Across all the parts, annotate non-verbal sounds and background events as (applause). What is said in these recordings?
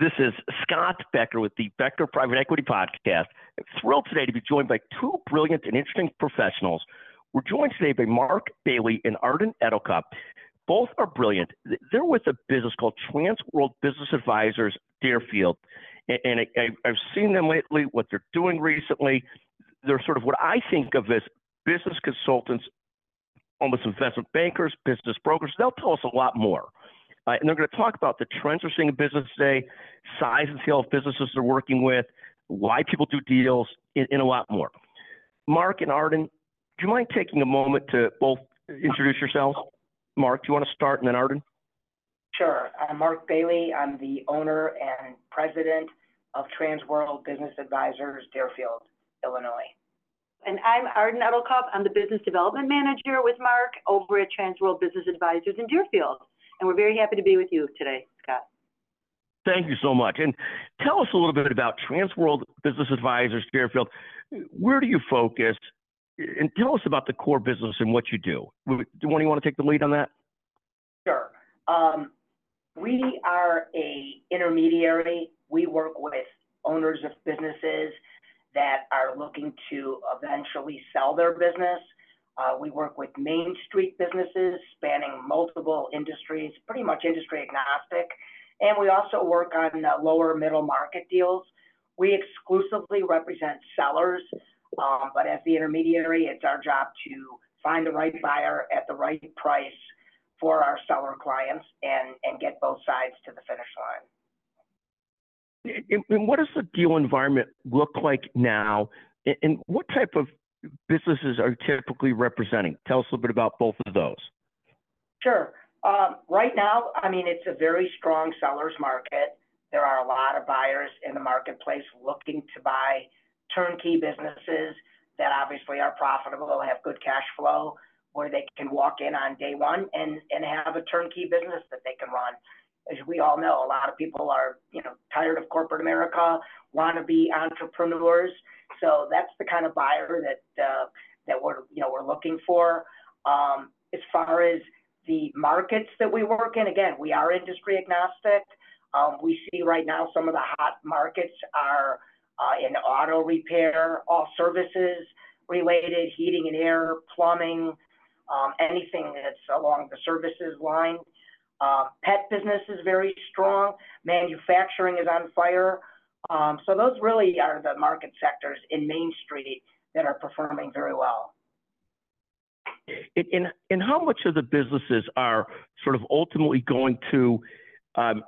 This is Scott Becker with the Becker Private Equity Podcast. I'm thrilled today to be joined by two brilliant and interesting professionals. We're joined today by Mark Bailey and Arden Edelcup. Both are brilliant. They're with a business called Transworld Business Advisors Deerfield. And I, have seen them lately, what they're doing recently. They're sort of what I think of as business consultants, almost investment bankers, business brokers. They'll tell us a lot more. Uh, and they're going to talk about the trends we're seeing in business today, size and scale of businesses they're working with, why people do deals, and, and a lot more. Mark and Arden, do you mind taking a moment to both introduce yourselves? Mark, do you want to start and then Arden? Sure. I'm Mark Bailey. I'm the owner and president of Transworld Business Advisors, Deerfield, Illinois. And I'm Arden Edelcup. I'm the business development manager with Mark over at Transworld Business Advisors in Deerfield. And we're very happy to be with you today, Scott. Thank you so much. And tell us a little bit about Transworld Business Advisors, Fairfield. Where do you focus? And tell us about the core business and what you do. Do you want to take the lead on that? Sure. Um, we are a intermediary. We work with owners of businesses that are looking to eventually sell their business uh, we work with Main Street businesses spanning multiple industries, pretty much industry agnostic. And we also work on uh, lower middle market deals. We exclusively represent sellers, um, but as the intermediary, it's our job to find the right buyer at the right price for our seller clients and, and get both sides to the finish line. And what does the deal environment look like now? And what type of businesses are typically representing? Tell us a little bit about both of those. Sure. Um, right now, I mean, it's a very strong seller's market. There are a lot of buyers in the marketplace looking to buy turnkey businesses that obviously are profitable, have good cash flow, where they can walk in on day one and, and have a turnkey business that they can run. As we all know, a lot of people are, you know, tired of corporate America, want to be entrepreneurs, so that's the kind of buyer that uh, that we're you know we're looking for. Um, as far as the markets that we work in, again, we are industry agnostic. Um, we see right now some of the hot markets are uh, in auto repair, all services related, heating and air, plumbing, um, anything that's along the services line. Uh, pet business is very strong. Manufacturing is on fire. Um, so those really are the market sectors in Main Street that are performing very well. And, and how much of the businesses are sort of ultimately going to um,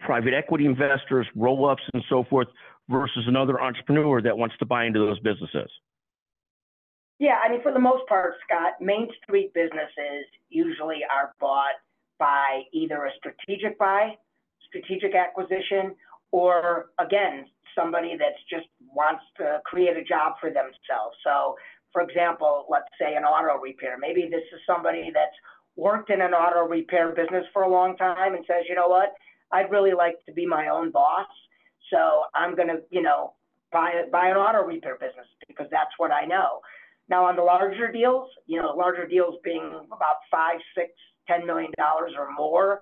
private equity investors, roll ups, and so forth, versus another entrepreneur that wants to buy into those businesses? Yeah, I mean, for the most part, Scott, Main Street businesses usually are bought by either a strategic buy, strategic acquisition, or again, somebody that's just wants to create a job for themselves. So, for example, let's say an auto repair. Maybe this is somebody that's worked in an auto repair business for a long time and says, you know what, I'd really like to be my own boss. So I'm going to, you know, buy buy an auto repair business because that's what I know. Now on the larger deals, you know, larger deals being about five, six, ten million dollars or more,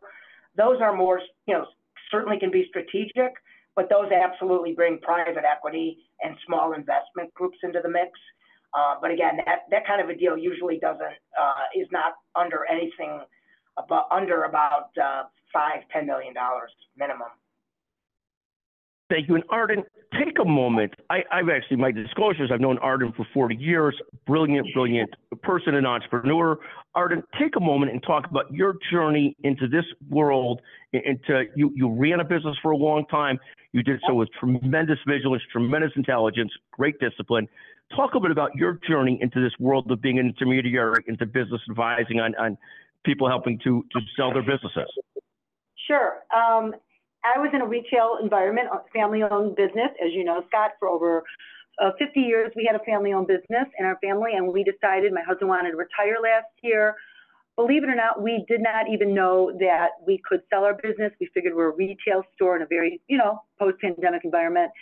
those are more, you know, certainly can be strategic, but those absolutely bring private equity and small investment groups into the mix. Uh, but again, that, that kind of a deal usually doesn't uh, is not under anything about under about uh, five ten million dollars minimum. Thank you. And Arden, take a moment. I, have actually, my disclosures, I've known Arden for 40 years. Brilliant, brilliant person and entrepreneur. Arden, take a moment and talk about your journey into this world. Into you, you ran a business for a long time. You did so with tremendous vigilance, tremendous intelligence, great discipline. Talk a bit about your journey into this world of being an intermediary into business advising on, on people helping to, to sell their businesses. Sure. Um, I was in a retail environment, family-owned business, as you know, Scott, for over uh, 50 years. We had a family-owned business in our family, and we decided my husband wanted to retire last year. Believe it or not, we did not even know that we could sell our business. We figured we're a retail store in a very, you know, post-pandemic environment.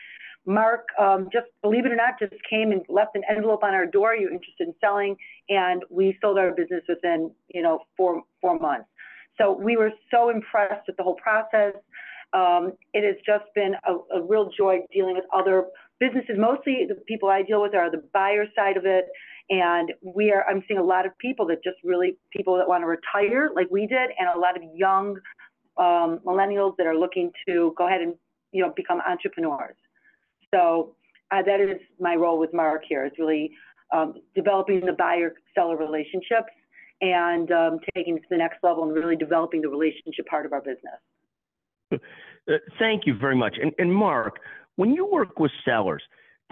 Mark, um, just believe it or not, just came and left an envelope on our door. You're interested in selling, and we sold our business within, you know, four four months. So we were so impressed with the whole process. Um, it has just been a, a real joy dealing with other businesses. Mostly the people I deal with are the buyer side of it. And we are, I'm seeing a lot of people that just really, people that want to retire like we did, and a lot of young um, millennials that are looking to go ahead and, you know, become entrepreneurs. So uh, that is my role with Mark here, is really um, developing the buyer-seller relationships and um, taking it to the next level and really developing the relationship part of our business. Uh, thank you very much. And, and, Mark, when you work with sellers,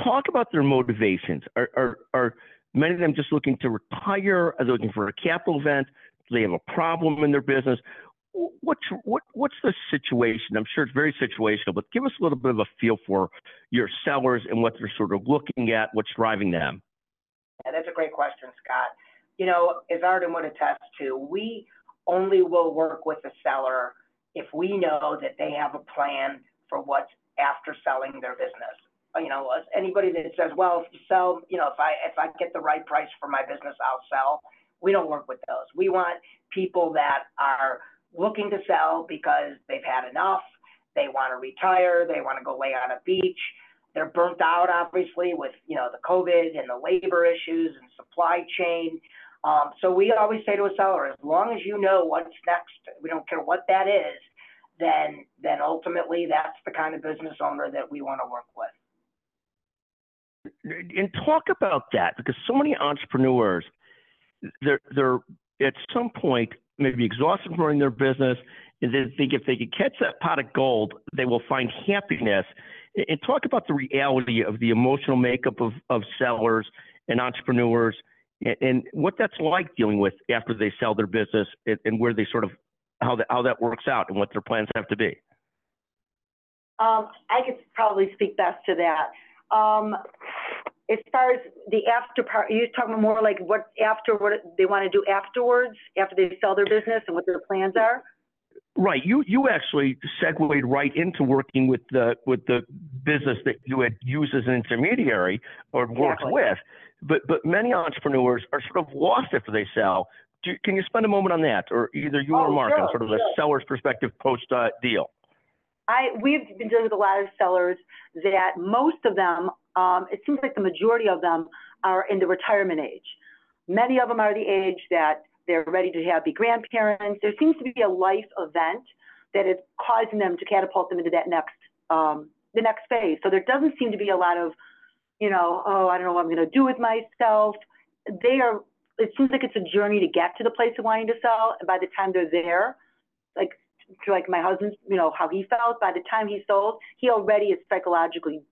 talk about their motivations. Are, are, are many of them just looking to retire? Are they looking for a capital event? Do they have a problem in their business? What's what what's the situation? I'm sure it's very situational, but give us a little bit of a feel for your sellers and what they're sort of looking at, what's driving them. Yeah, that's a great question, Scott. You know, as Arden would attest to, we only will work with a seller if we know that they have a plan for what's after selling their business. You know, anybody that says, well, if you sell, you know, if I if I get the right price for my business, I'll sell. We don't work with those. We want people that are looking to sell because they've had enough. They want to retire. They want to go lay on a beach. They're burnt out, obviously, with you know the COVID and the labor issues and supply chain. Um, so we always say to a seller, as long as you know what's next, we don't care what that is, then then ultimately that's the kind of business owner that we want to work with. And talk about that because so many entrepreneurs, they're they're at some point maybe exhausted from running their business, and they think if they can catch that pot of gold, they will find happiness. And talk about the reality of the emotional makeup of, of sellers and entrepreneurs and what that's like dealing with after they sell their business and where they sort of how that how that works out and what their plans have to be. Um, I could probably speak best to that. Um, as far as the after part, you're talking more like what after what they want to do afterwards, after they sell their business and what their plans are. Right. You you actually segued right into working with the with the business that you had used as an intermediary or worked exactly. with. But but many entrepreneurs are sort of lost after they sell. Do, can you spend a moment on that, or either you oh, or Mark, sure, on sort of sure. a seller's perspective post uh, deal? I we've been dealing with a lot of sellers that most of them, um, it seems like the majority of them are in the retirement age. Many of them are the age that they're ready to have be grandparents. There seems to be a life event that is causing them to catapult them into that next um, the next phase. So there doesn't seem to be a lot of you know, oh, I don't know what I'm going to do with myself. They are, it seems like it's a journey to get to the place of wanting to sell. And by the time they're there, like, to like my husband, you know, how he felt, by the time he sold, he already is psychologically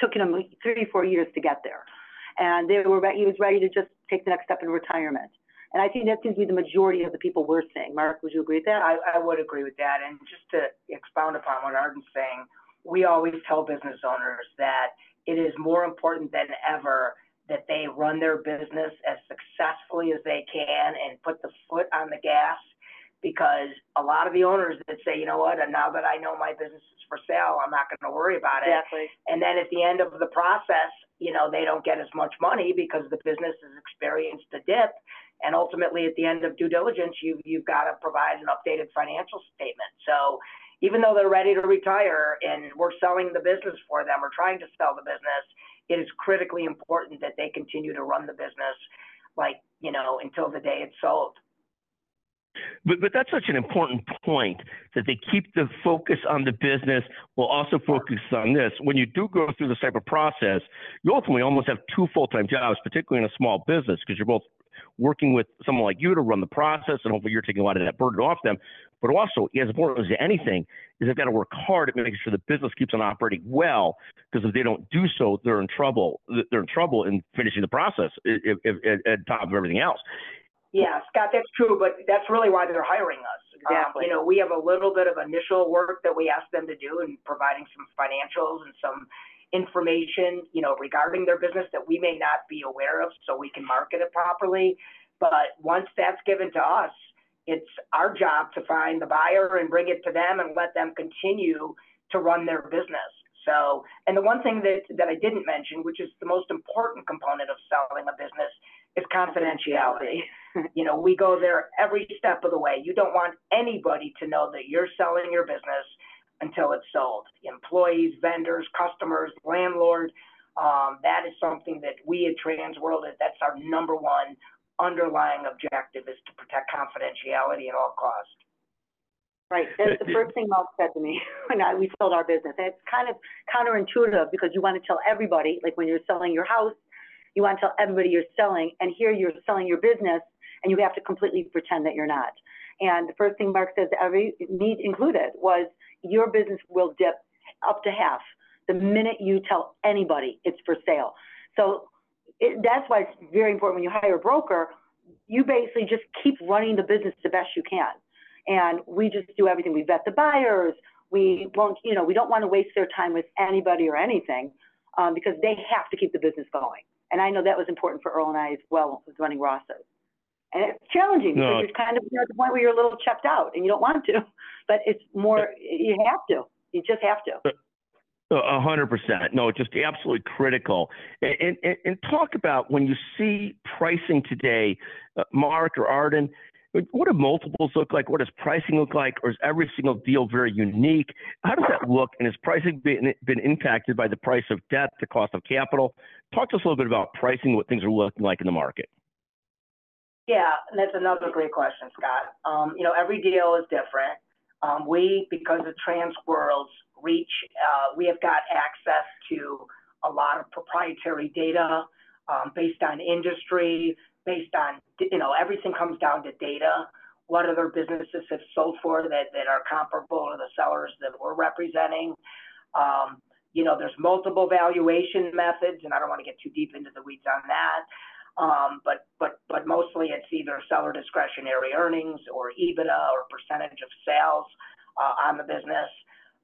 took him three, four years to get there. And they were, he was ready to just take the next step in retirement. And I think that seems to be the majority of the people we're seeing. Mark, would you agree with that? I, I would agree with that. And just to expound upon what Arden's saying, we always tell business owners that it is more important than ever that they run their business as successfully as they can and put the foot on the gas because a lot of the owners that say, you know what, and now that I know my business is for sale, I'm not going to worry about it. Exactly. And then at the end of the process, you know, they don't get as much money because the business has experienced a dip. And ultimately, at the end of due diligence, you, you've got to provide an updated financial statement. So even though they're ready to retire and we're selling the business for them or trying to sell the business, it is critically important that they continue to run the business like, you know, until the day it's sold. But, but that's such an important point that they keep the focus on the business while also focus on this. When you do go through this type of process, you ultimately almost have two full time jobs, particularly in a small business, because you're both working with someone like you to run the process, and hopefully you're taking a lot of that burden off them. But also, as important as anything, is they've got to work hard at making sure the business keeps on operating well. Because if they don't do so, they're in trouble. They're in trouble in finishing the process if, if, if, at top of everything else. Yeah, Scott, that's true, but that's really why they're hiring us. Exactly. Um, you know, we have a little bit of initial work that we ask them to do and providing some financials and some information, you know, regarding their business that we may not be aware of so we can market it properly. But once that's given to us, it's our job to find the buyer and bring it to them and let them continue to run their business. So, and the one thing that, that I didn't mention, which is the most important component of selling a business, is confidentiality. (laughs) you know, we go there every step of the way. You don't want anybody to know that you're selling your business until it's sold. Employees, vendors, customers, landlord, um, that is something that we at Transworld, that's our number one underlying objective is to protect confidentiality at all costs. Right, that's the first thing Mark said to me (laughs) when I, we sold our business. And it's kind of counterintuitive because you want to tell everybody, like when you're selling your house, you want to tell everybody you're selling, and here you're selling your business, and you have to completely pretend that you're not. And the first thing Mark said to every, me included, was your business will dip up to half the minute you tell anybody it's for sale. So it, that's why it's very important when you hire a broker, you basically just keep running the business the best you can. And we just do everything. We vet the buyers. We won't, you know, we don't want to waste their time with anybody or anything um, because they have to keep the business going. And I know that was important for Earl and I as well running Ross's. And it's challenging No. because you're kind of you're at the point where you're a little checked out and you don't want to, (laughs) but it's more, you have to. You just have to. A hundred percent. No, just absolutely critical. And, and, and talk about when you see pricing today, uh, Mark or Arden, what do multiples look like? What does pricing look like? Or is every single deal very unique? How does that look? And has pricing been, been impacted by the price of debt, the cost of capital? Talk to us a little bit about pricing, what things are looking like in the market. Yeah, and that's another great question, Scott. Um, you know, every deal is different. Um, we, because of Transworld's reach, uh, we have got access to a lot of proprietary data um, based on industry, based on, you know, everything comes down to data. What other businesses have sold for that, that are comparable to the sellers that we're representing? Um, you know, there's multiple valuation methods, and I don't want to get too deep into the weeds on that. Um, but but but mostly it's either seller discretionary earnings or EBITDA or percentage of sales uh, on the business.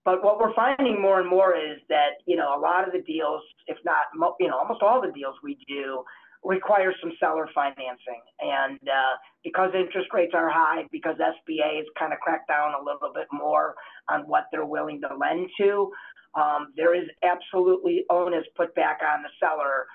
But what we're finding more and more is that you know a lot of the deals, if not mo- you know almost all the deals we do, require some seller financing. And uh, because interest rates are high, because SBA has kind of cracked down a little bit more on what they're willing to lend to, um, there is absolutely onus put back on the seller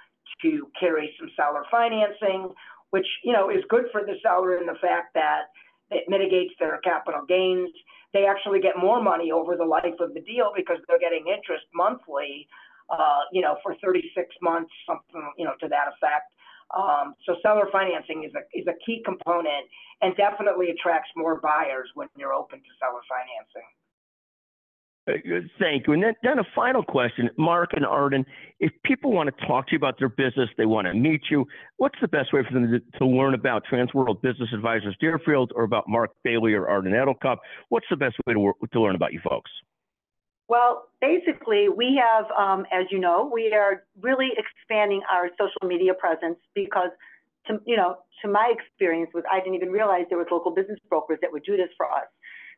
to carry some seller financing, which you know is good for the seller in the fact that it mitigates their capital gains. They actually get more money over the life of the deal because they're getting interest monthly, uh, you know, for 36 months, something you know to that effect. Um, so seller financing is a is a key component and definitely attracts more buyers when you're open to seller financing. Thank you. And then, then a final question, Mark and Arden, if people want to talk to you about their business, they want to meet you, what's the best way for them to, to learn about Transworld Business Advisors Deerfield or about Mark Bailey or Arden Edelcup? What's the best way to, to learn about you folks? Well, basically, we have, um, as you know, we are really expanding our social media presence because, to, you know, to my experience was I didn't even realize there was local business brokers that would do this for us.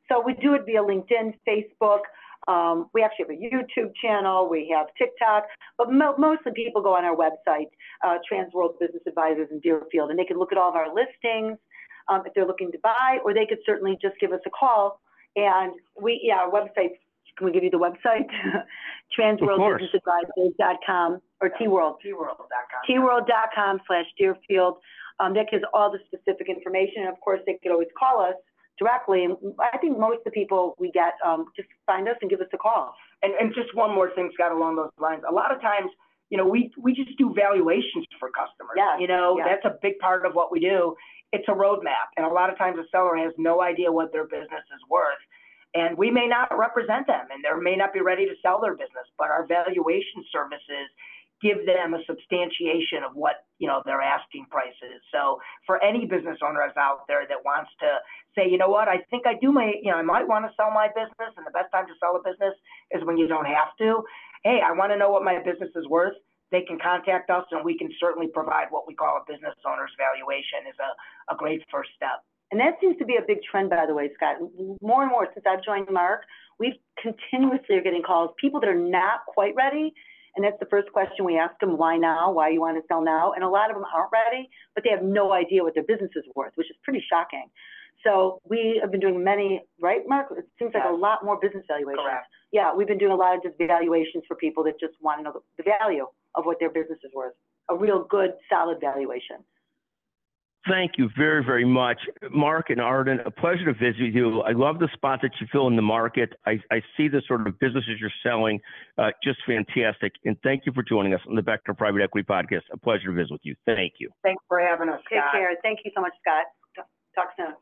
So we do it via LinkedIn, Facebook. Um, we actually have a YouTube channel. We have TikTok, but mo- mostly people go on our website, uh, Transworld Business Advisors in Deerfield, and they can look at all of our listings um, if they're looking to buy, or they could certainly just give us a call. And we, yeah, our website can we give you the website? (laughs) TransworldBusinessAdvisors.com or T-World. Tworld.com. Tworld.com slash Deerfield. Um, that gives all the specific information. And of course, they could always call us directly. And I think most of the people we get um, just find us and give us a call. And, and just one more thing, Scott, along those lines. A lot of times, you know, we, we just do valuations for customers. Yes, You know, yes. that's a big part of what we do. It's a roadmap. And a lot of times a seller has no idea what their business is worth. And we may not represent them and they may not be ready to sell their business, but our valuation services give them a substantiation of what, you know, their asking price is. So for any business owners out there that wants to say, you know what, I think I do my, you know, I might want to sell my business and the best time to sell a business is when you don't have to. Hey, I want to know what my business is worth. They can contact us and we can certainly provide what we call a business owner's valuation is a, a great first step. And that seems to be a big trend, by the way, Scott. More and more since I've joined Mark, we've continuously are getting calls, people that are not quite ready. And that's the first question we ask them, why now? Why you want to sell now? And a lot of them aren't ready, but they have no idea what their business is worth, which is pretty shocking. So we have been doing many, right, Mark? It seems like a lot more business valuations. Correct. Yeah, we've been doing a lot of just valuations for people that just want to know the value of what their business is worth. A real good, solid valuation. Thank you very, very much. Mark and Arden, a pleasure to visit with you. I love the spot that you fill in the market. I, I see the sort of businesses you're selling, uh, just fantastic. And thank you for joining us on the Becker Private Equity Podcast. A pleasure to visit with you. Thank you. Thanks for having us, Take Scott. care. Thank you so much, Scott. Talk soon.